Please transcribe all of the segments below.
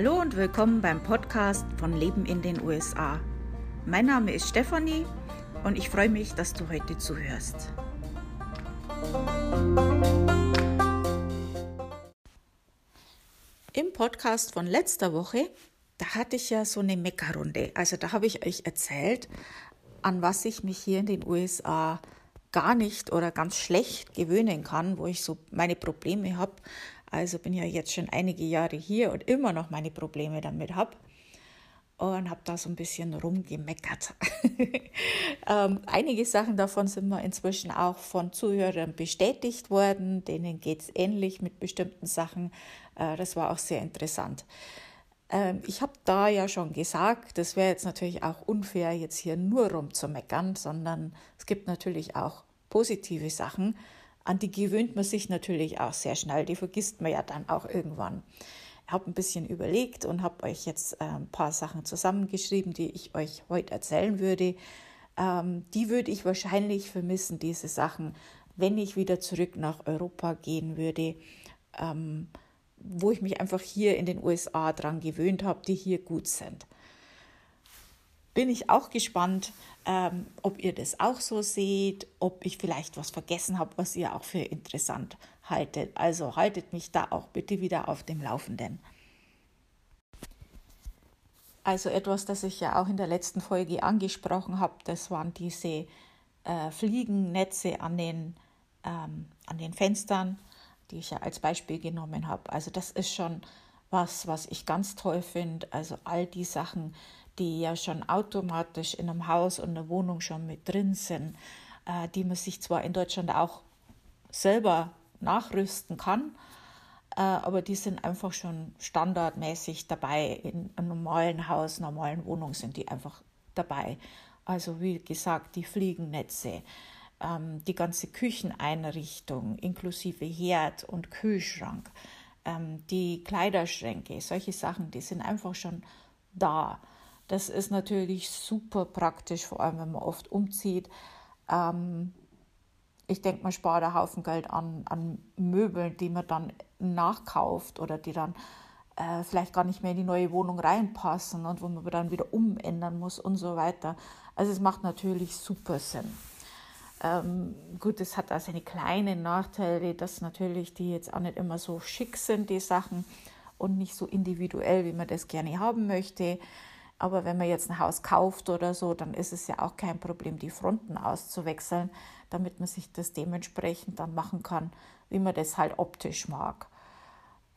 Hallo und willkommen beim Podcast von Leben in den USA. Mein Name ist Stefanie und ich freue mich, dass du heute zuhörst. Im Podcast von letzter Woche, da hatte ich ja so eine Meckerrunde. Also da habe ich euch erzählt, an was ich mich hier in den USA gar nicht oder ganz schlecht gewöhnen kann, wo ich so meine Probleme habe. Also bin ja jetzt schon einige Jahre hier und immer noch meine Probleme damit habe. Und habe da so ein bisschen rumgemeckert. ähm, einige Sachen davon sind mir inzwischen auch von Zuhörern bestätigt worden. Denen geht es ähnlich mit bestimmten Sachen. Äh, das war auch sehr interessant. Ähm, ich habe da ja schon gesagt, das wäre jetzt natürlich auch unfair, jetzt hier nur rumzumeckern, sondern es gibt natürlich auch positive Sachen, an die gewöhnt man sich natürlich auch sehr schnell, die vergisst man ja dann auch irgendwann. Ich habe ein bisschen überlegt und habe euch jetzt äh, ein paar Sachen zusammengeschrieben, die ich euch heute erzählen würde. Ähm, die würde ich wahrscheinlich vermissen, diese Sachen, wenn ich wieder zurück nach Europa gehen würde, ähm, wo ich mich einfach hier in den USA dran gewöhnt habe, die hier gut sind bin ich auch gespannt, ähm, ob ihr das auch so seht, ob ich vielleicht was vergessen habe, was ihr auch für interessant haltet. Also haltet mich da auch bitte wieder auf dem Laufenden. Also etwas, das ich ja auch in der letzten Folge angesprochen habe, das waren diese äh, Fliegennetze an den, ähm, an den Fenstern, die ich ja als Beispiel genommen habe. Also das ist schon was, was ich ganz toll finde. Also all die Sachen, die ja schon automatisch in einem Haus und einer Wohnung schon mit drin sind, äh, die man sich zwar in Deutschland auch selber nachrüsten kann, äh, aber die sind einfach schon standardmäßig dabei. In einem normalen Haus, normalen Wohnung sind die einfach dabei. Also wie gesagt, die Fliegennetze, ähm, die ganze Kücheneinrichtung inklusive Herd und Kühlschrank, ähm, die Kleiderschränke, solche Sachen, die sind einfach schon da. Das ist natürlich super praktisch, vor allem wenn man oft umzieht. Ähm, ich denke, man spart einen Haufen Geld an, an Möbeln, die man dann nachkauft oder die dann äh, vielleicht gar nicht mehr in die neue Wohnung reinpassen und wo man dann wieder umändern muss und so weiter. Also es macht natürlich super Sinn. Ähm, gut, es hat auch seine kleinen Nachteile, dass natürlich die jetzt auch nicht immer so schick sind, die Sachen, und nicht so individuell, wie man das gerne haben möchte. Aber wenn man jetzt ein Haus kauft oder so, dann ist es ja auch kein Problem, die Fronten auszuwechseln, damit man sich das dementsprechend dann machen kann, wie man das halt optisch mag.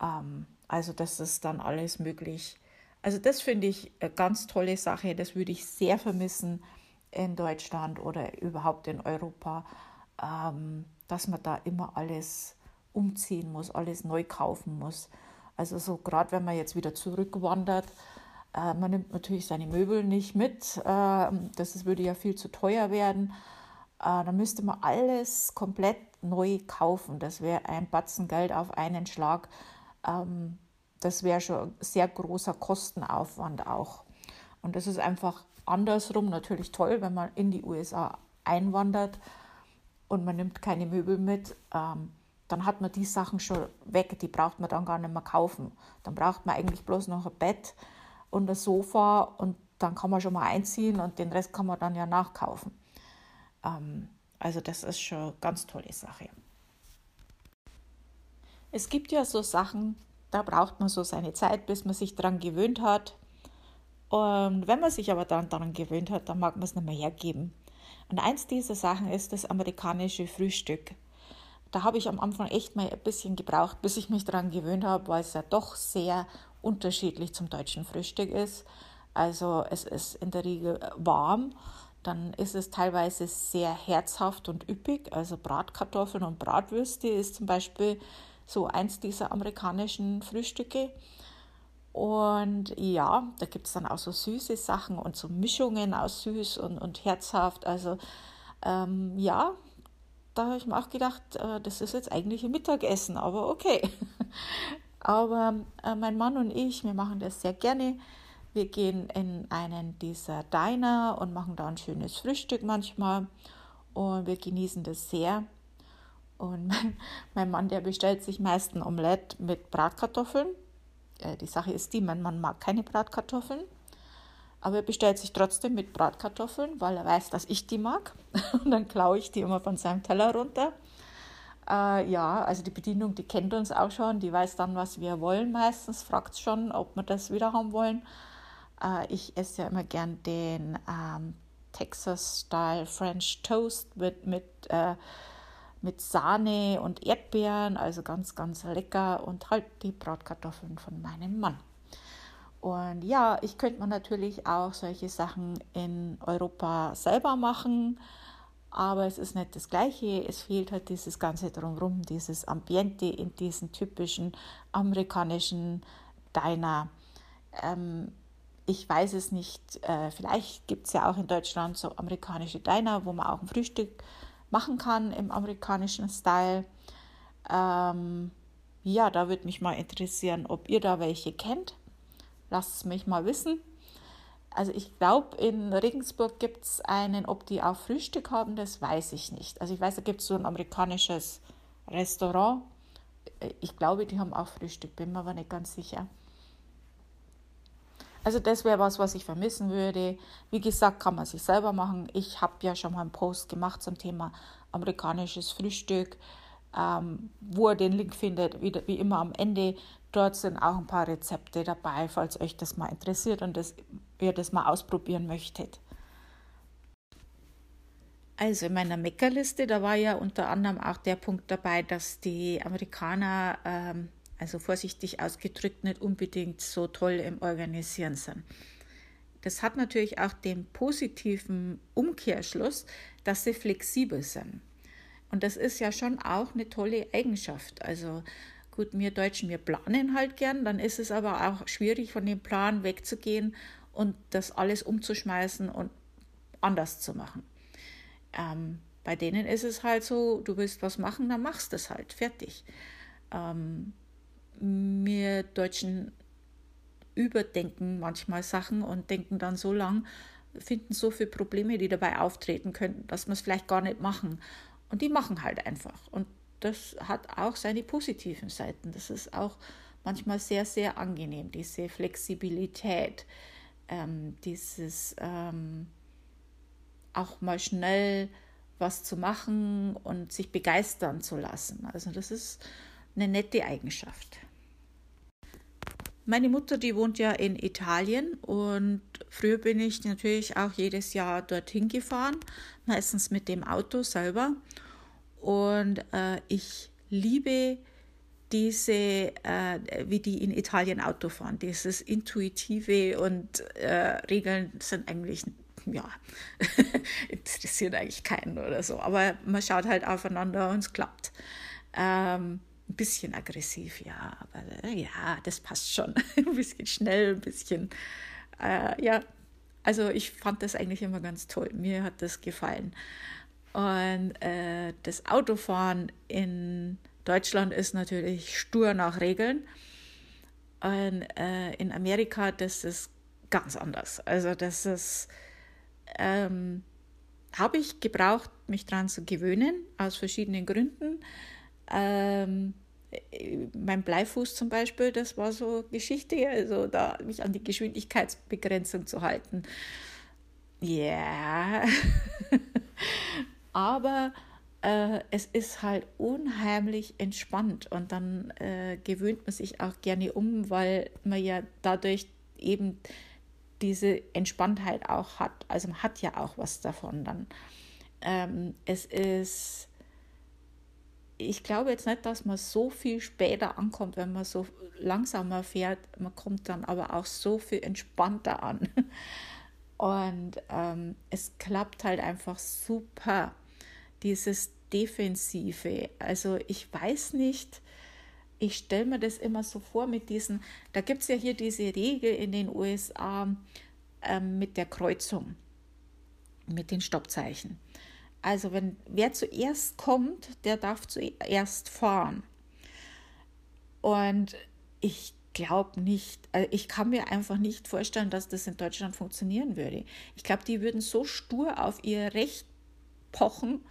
Ähm, also das ist dann alles möglich. Also das finde ich eine ganz tolle Sache. Das würde ich sehr vermissen in Deutschland oder überhaupt in Europa, ähm, dass man da immer alles umziehen muss, alles neu kaufen muss. Also so gerade wenn man jetzt wieder zurückwandert, äh, man nimmt natürlich seine Möbel nicht mit. Äh, das würde ja viel zu teuer werden. Äh, dann müsste man alles komplett neu kaufen. Das wäre ein Batzen Geld auf einen Schlag. Ähm, das wäre schon ein sehr großer Kostenaufwand auch. Und das ist einfach andersrum natürlich toll, wenn man in die USA einwandert und man nimmt keine Möbel mit. Ähm, dann hat man die Sachen schon weg, die braucht man dann gar nicht mehr kaufen. Dann braucht man eigentlich bloß noch ein Bett und das Sofa und dann kann man schon mal einziehen und den Rest kann man dann ja nachkaufen. Ähm, also das ist schon eine ganz tolle Sache. Es gibt ja so Sachen, da braucht man so seine Zeit, bis man sich daran gewöhnt hat. Und wenn man sich aber dann daran gewöhnt hat, dann mag man es nicht mehr hergeben. Und eins dieser Sachen ist das amerikanische Frühstück. Da habe ich am Anfang echt mal ein bisschen gebraucht, bis ich mich daran gewöhnt habe, weil es ja doch sehr unterschiedlich zum deutschen Frühstück ist. Also es ist in der Regel warm, dann ist es teilweise sehr herzhaft und üppig. Also Bratkartoffeln und Bratwürste ist zum Beispiel so eins dieser amerikanischen Frühstücke. Und ja, da gibt es dann auch so süße Sachen und so Mischungen aus süß und, und herzhaft. Also ähm, ja, da habe ich mir auch gedacht, äh, das ist jetzt eigentlich ein Mittagessen, aber okay. Aber äh, mein Mann und ich, wir machen das sehr gerne. Wir gehen in einen dieser Diner und machen da ein schönes Frühstück manchmal. Und wir genießen das sehr. Und mein, mein Mann, der bestellt sich meist ein Omelett mit Bratkartoffeln. Äh, die Sache ist die, mein Mann mag keine Bratkartoffeln, aber er bestellt sich trotzdem mit Bratkartoffeln, weil er weiß, dass ich die mag. Und dann klaue ich die immer von seinem Teller runter. Äh, ja, also die Bedienung, die kennt uns auch schon, die weiß dann, was wir wollen meistens, fragt schon, ob wir das wieder haben wollen. Äh, ich esse ja immer gern den ähm, Texas-Style French Toast mit, mit, äh, mit Sahne und Erdbeeren, also ganz, ganz lecker und halt die Bratkartoffeln von meinem Mann. Und ja, ich könnte man natürlich auch solche Sachen in Europa selber machen, aber es ist nicht das Gleiche. Es fehlt halt dieses Ganze drumherum, dieses Ambiente in diesen typischen amerikanischen Diner. Ähm, ich weiß es nicht, äh, vielleicht gibt es ja auch in Deutschland so amerikanische Diner, wo man auch ein Frühstück machen kann im amerikanischen Style. Ähm, ja, da würde mich mal interessieren, ob ihr da welche kennt. Lasst es mich mal wissen. Also ich glaube, in Regensburg gibt es einen, ob die auch Frühstück haben, das weiß ich nicht. Also ich weiß, da gibt es so ein amerikanisches Restaurant. Ich glaube, die haben auch Frühstück, bin mir aber nicht ganz sicher. Also das wäre was, was ich vermissen würde. Wie gesagt, kann man sich selber machen. Ich habe ja schon mal einen Post gemacht zum Thema amerikanisches Frühstück, ähm, wo ihr den Link findet, wie, wie immer am Ende. Dort sind auch ein paar Rezepte dabei, falls euch das mal interessiert und das, ihr das mal ausprobieren möchtet. Also in meiner Meckerliste, da war ja unter anderem auch der Punkt dabei, dass die Amerikaner ähm, also vorsichtig ausgedrückt, nicht unbedingt so toll im Organisieren sind. Das hat natürlich auch den positiven Umkehrschluss, dass sie flexibel sind. Und das ist ja schon auch eine tolle Eigenschaft. Also gut, wir Deutschen, wir planen halt gern, dann ist es aber auch schwierig, von dem Plan wegzugehen und das alles umzuschmeißen und anders zu machen. Ähm, bei denen ist es halt so, du willst was machen, dann machst es halt, fertig. Ähm, wir Deutschen überdenken manchmal Sachen und denken dann so lang, finden so viele Probleme, die dabei auftreten könnten, dass wir es vielleicht gar nicht machen. Und die machen halt einfach. Und das hat auch seine positiven Seiten. Das ist auch manchmal sehr, sehr angenehm, diese Flexibilität, ähm, dieses ähm, auch mal schnell was zu machen und sich begeistern zu lassen. Also das ist eine nette Eigenschaft. Meine Mutter, die wohnt ja in Italien und früher bin ich natürlich auch jedes Jahr dorthin gefahren, meistens mit dem Auto selber. Und äh, ich liebe diese, äh, wie die in Italien Auto fahren, dieses intuitive und äh, Regeln sind eigentlich, ja, interessiert eigentlich keinen oder so. Aber man schaut halt aufeinander und es klappt. Ähm, ein bisschen aggressiv, ja, aber äh, ja, das passt schon. ein bisschen schnell, ein bisschen, äh, ja. Also ich fand das eigentlich immer ganz toll. Mir hat das gefallen. Und äh, das Autofahren in Deutschland ist natürlich stur nach Regeln. Und äh, in Amerika, das ist ganz anders. Also das ist, ähm, habe ich gebraucht, mich daran zu gewöhnen, aus verschiedenen Gründen. Ähm, mein Bleifuß zum Beispiel, das war so Geschichte, also da mich an die Geschwindigkeitsbegrenzung zu halten. Ja, yeah. aber äh, es ist halt unheimlich entspannt und dann äh, gewöhnt man sich auch gerne um, weil man ja dadurch eben diese Entspanntheit auch hat. Also man hat ja auch was davon dann. Ähm, es ist ich glaube jetzt nicht, dass man so viel später ankommt, wenn man so langsamer fährt. Man kommt dann aber auch so viel entspannter an. Und ähm, es klappt halt einfach super, dieses Defensive. Also ich weiß nicht, ich stelle mir das immer so vor mit diesen, da gibt es ja hier diese Regel in den USA ähm, mit der Kreuzung, mit den Stoppzeichen. Also wenn wer zuerst kommt, der darf zuerst fahren. Und ich glaube nicht, also ich kann mir einfach nicht vorstellen, dass das in Deutschland funktionieren würde. Ich glaube, die würden so stur auf ihr Recht pochen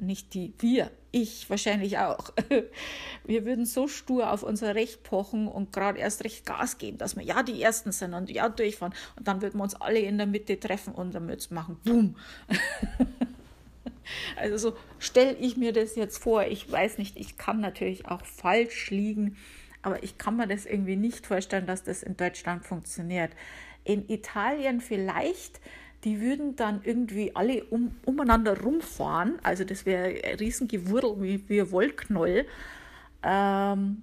nicht die, wir, ich wahrscheinlich auch. Wir würden so stur auf unser Recht pochen und gerade erst recht Gas geben, dass wir ja die Ersten sind und ja durchfahren. Und dann würden wir uns alle in der Mitte treffen und dann würde es machen, boom. Also so stelle ich mir das jetzt vor. Ich weiß nicht, ich kann natürlich auch falsch liegen, aber ich kann mir das irgendwie nicht vorstellen, dass das in Deutschland funktioniert. In Italien vielleicht, die würden dann irgendwie alle um, umeinander rumfahren. Also das wäre ein Riesengewurl wie, wie Wollknoll. Ähm,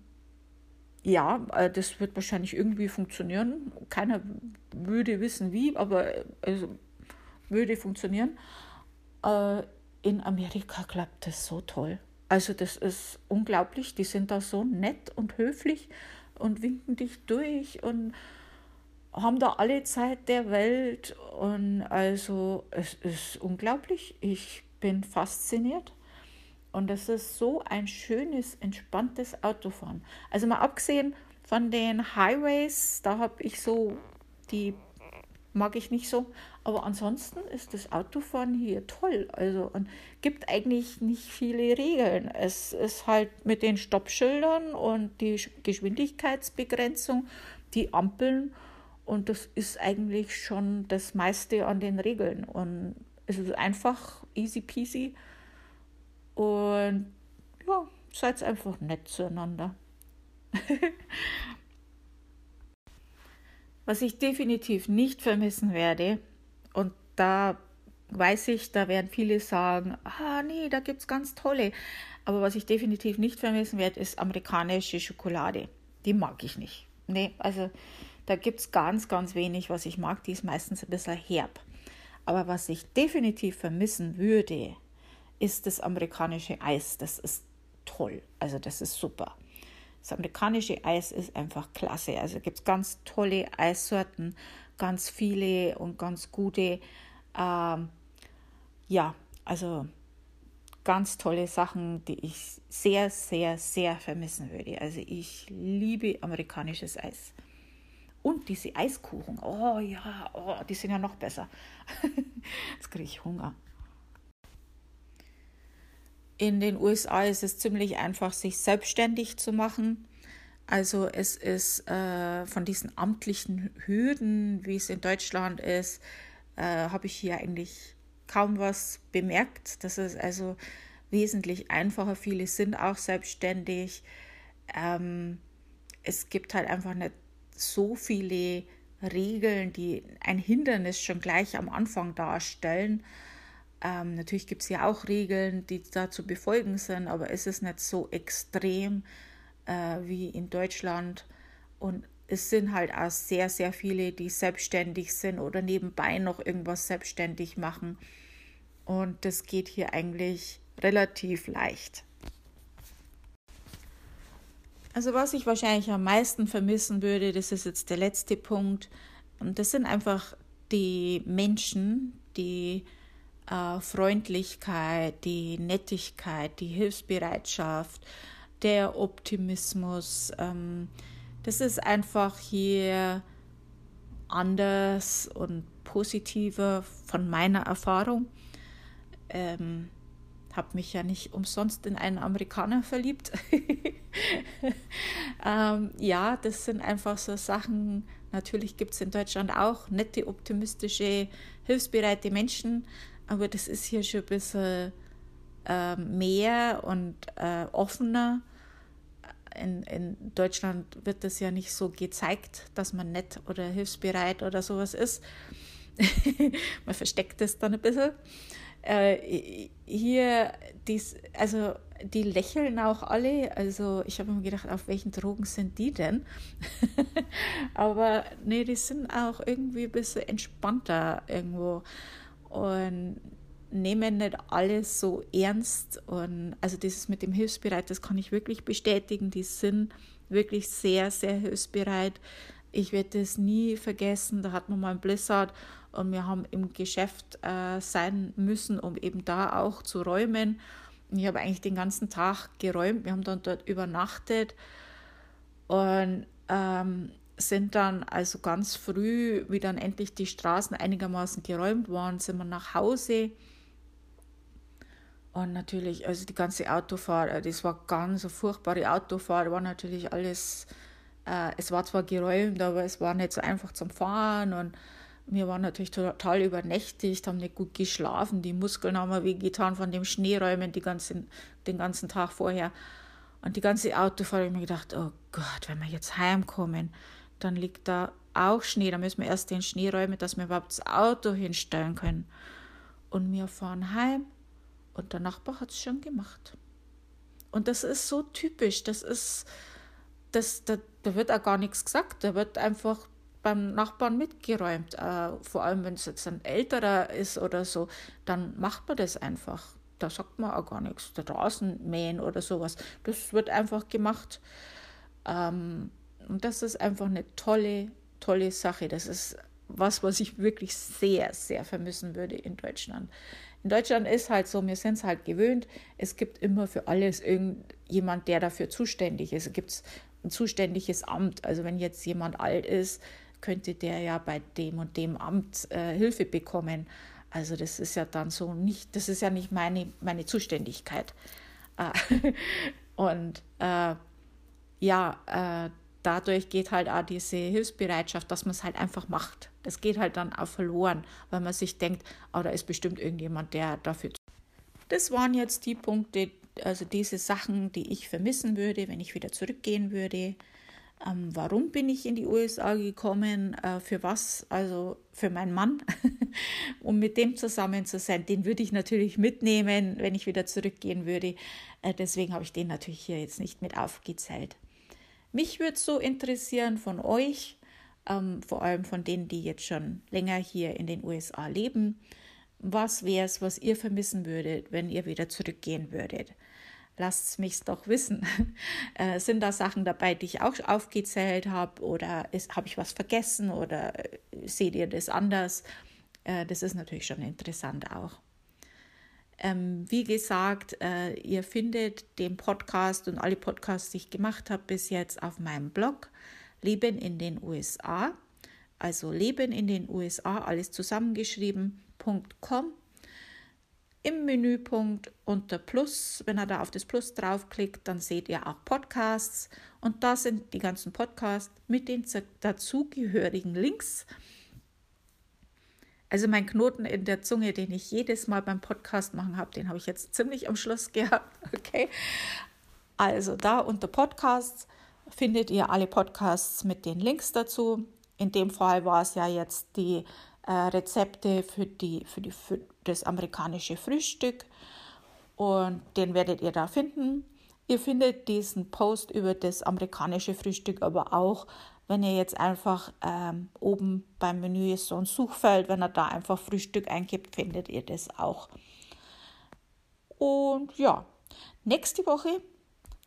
ja, äh, das wird wahrscheinlich irgendwie funktionieren. Keiner würde wissen wie, aber also, würde funktionieren. Äh, in Amerika klappt das so toll. Also das ist unglaublich. Die sind da so nett und höflich und winken dich durch und haben da alle Zeit der Welt. Und also es ist unglaublich. Ich bin fasziniert. Und das ist so ein schönes, entspanntes Autofahren. Also mal abgesehen von den Highways, da habe ich so die mag ich nicht so. Aber ansonsten ist das Autofahren hier toll. Also und gibt eigentlich nicht viele Regeln. Es ist halt mit den Stoppschildern und die Geschwindigkeitsbegrenzung, die Ampeln und das ist eigentlich schon das meiste an den Regeln. Und es ist einfach easy peasy. Und ja, seid einfach nett zueinander. Was ich definitiv nicht vermissen werde, und da weiß ich, da werden viele sagen, ah nee, da gibt es ganz tolle. Aber was ich definitiv nicht vermissen werde, ist amerikanische Schokolade. Die mag ich nicht. Nee, also da gibt es ganz, ganz wenig, was ich mag. Die ist meistens ein bisschen herb. Aber was ich definitiv vermissen würde, ist das amerikanische Eis. Das ist toll. Also das ist super. Das amerikanische Eis ist einfach klasse. Also gibt es ganz tolle Eissorten, ganz viele und ganz gute. Ähm, ja, also ganz tolle Sachen, die ich sehr, sehr, sehr vermissen würde. Also ich liebe amerikanisches Eis. Und diese Eiskuchen, oh ja, oh, die sind ja noch besser. Jetzt kriege ich Hunger. In den USA ist es ziemlich einfach, sich selbstständig zu machen. Also es ist äh, von diesen amtlichen Hürden, wie es in Deutschland ist, äh, habe ich hier eigentlich kaum was bemerkt. Das ist also wesentlich einfacher. Viele sind auch selbstständig. Ähm, es gibt halt einfach nicht so viele Regeln, die ein Hindernis schon gleich am Anfang darstellen. Ähm, natürlich gibt es ja auch Regeln, die da zu befolgen sind, aber es ist nicht so extrem äh, wie in Deutschland. Und es sind halt auch sehr, sehr viele, die selbstständig sind oder nebenbei noch irgendwas selbstständig machen. Und das geht hier eigentlich relativ leicht. Also was ich wahrscheinlich am meisten vermissen würde, das ist jetzt der letzte Punkt. Und das sind einfach die Menschen, die äh, Freundlichkeit, die Nettigkeit, die Hilfsbereitschaft, der Optimismus. Ähm, das ist einfach hier anders und positiver von meiner Erfahrung. Ähm, habe mich ja nicht umsonst in einen Amerikaner verliebt. ähm, ja, das sind einfach so Sachen. Natürlich gibt es in Deutschland auch nette, optimistische, hilfsbereite Menschen, aber das ist hier schon ein bisschen äh, mehr und äh, offener. In, in Deutschland wird das ja nicht so gezeigt, dass man nett oder hilfsbereit oder sowas ist. man versteckt es dann ein bisschen. Äh, hier, dies, also die lächeln auch alle. Also ich habe mir gedacht, auf welchen Drogen sind die denn? Aber nee, die sind auch irgendwie ein bisschen entspannter irgendwo. Und nehmen nicht alles so ernst. Und also dieses mit dem Hilfsbereit, das kann ich wirklich bestätigen. Die sind wirklich sehr, sehr hilfsbereit. Ich werde das nie vergessen. Da hatten wir mal ein Blizzard und wir haben im Geschäft äh, sein müssen, um eben da auch zu räumen. Und ich habe eigentlich den ganzen Tag geräumt. Wir haben dann dort übernachtet und ähm, sind dann also ganz früh, wie dann endlich die Straßen einigermaßen geräumt waren, sind wir nach Hause Und natürlich, also die ganze Autofahrt, äh, das war ganz eine furchtbare Autofahrt, war natürlich alles, äh, es war zwar geräumt, aber es war nicht so einfach zum Fahren und wir waren natürlich total übernächtigt, haben nicht gut geschlafen, die Muskeln haben wir wehgetan von dem Schneeräumen die ganzen, den ganzen Tag vorher. Und die ganze Autofahrt habe ich mir gedacht, oh Gott, wenn wir jetzt heimkommen, dann liegt da auch Schnee, da müssen wir erst den Schnee räumen, dass wir überhaupt das Auto hinstellen können. Und wir fahren heim und der Nachbar hat es schon gemacht. Und das ist so typisch. Das ist, das, da, da wird auch gar nichts gesagt. Da wird einfach beim Nachbarn mitgeräumt. Äh, vor allem, wenn es jetzt ein älterer ist oder so, dann macht man das einfach. Da sagt man auch gar nichts. Da draußen mähen oder sowas. Das wird einfach gemacht. Ähm, und das ist einfach eine tolle, tolle Sache. Das ist was, was ich wirklich sehr, sehr vermissen würde in Deutschland. In Deutschland ist halt so, wir sind es halt gewöhnt, es gibt immer für alles irgendjemand, der dafür zuständig ist. Es gibt ein zuständiges Amt. Also wenn jetzt jemand alt ist, könnte der ja bei dem und dem Amt äh, Hilfe bekommen. Also das ist ja dann so nicht, das ist ja nicht meine, meine Zuständigkeit. Äh, und äh, ja, äh, dadurch geht halt auch diese Hilfsbereitschaft, dass man es halt einfach macht. Das geht halt dann auch verloren, weil man sich denkt, oh, da ist bestimmt irgendjemand, der dafür. Das waren jetzt die Punkte, also diese Sachen, die ich vermissen würde, wenn ich wieder zurückgehen würde. Ähm, warum bin ich in die USA gekommen? Äh, für was? Also für meinen Mann, um mit dem zusammen zu sein. Den würde ich natürlich mitnehmen, wenn ich wieder zurückgehen würde. Äh, deswegen habe ich den natürlich hier jetzt nicht mit aufgezählt. Mich würde so interessieren von euch, ähm, vor allem von denen, die jetzt schon länger hier in den USA leben. Was wäre es, was ihr vermissen würdet, wenn ihr wieder zurückgehen würdet? Lasst es mich doch wissen. Äh, sind da Sachen dabei, die ich auch aufgezählt habe oder habe ich was vergessen oder äh, seht ihr das anders? Äh, das ist natürlich schon interessant auch. Ähm, wie gesagt, äh, ihr findet den Podcast und alle Podcasts, die ich gemacht habe bis jetzt auf meinem Blog Leben in den USA. Also Leben in den USA, alles zusammengeschrieben.com. Im Menüpunkt unter Plus, wenn ihr da auf das Plus draufklickt, dann seht ihr auch Podcasts und da sind die ganzen Podcasts mit den dazugehörigen Links also mein Knoten in der Zunge, den ich jedes Mal beim Podcast machen habe, den habe ich jetzt ziemlich am Schluss gehabt. Okay. Also da unter Podcasts findet ihr alle Podcasts mit den Links dazu. In dem Fall war es ja jetzt die äh, Rezepte für, die, für, die, für das amerikanische Frühstück und den werdet ihr da finden. Ihr findet diesen Post über das amerikanische Frühstück aber auch wenn ihr jetzt einfach ähm, oben beim Menü ist so ein Suchfeld, wenn ihr da einfach Frühstück eingibt, findet ihr das auch. Und ja, nächste Woche,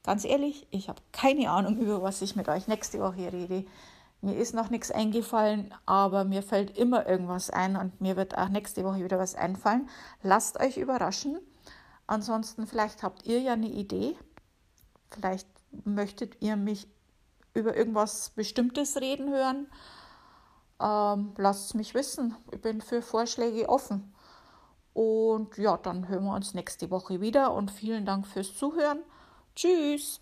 ganz ehrlich, ich habe keine Ahnung, über was ich mit euch nächste Woche rede. Mir ist noch nichts eingefallen, aber mir fällt immer irgendwas ein und mir wird auch nächste Woche wieder was einfallen. Lasst euch überraschen. Ansonsten, vielleicht habt ihr ja eine Idee. Vielleicht möchtet ihr mich über irgendwas Bestimmtes reden hören, ähm, lasst es mich wissen. Ich bin für Vorschläge offen. Und ja, dann hören wir uns nächste Woche wieder und vielen Dank fürs Zuhören. Tschüss.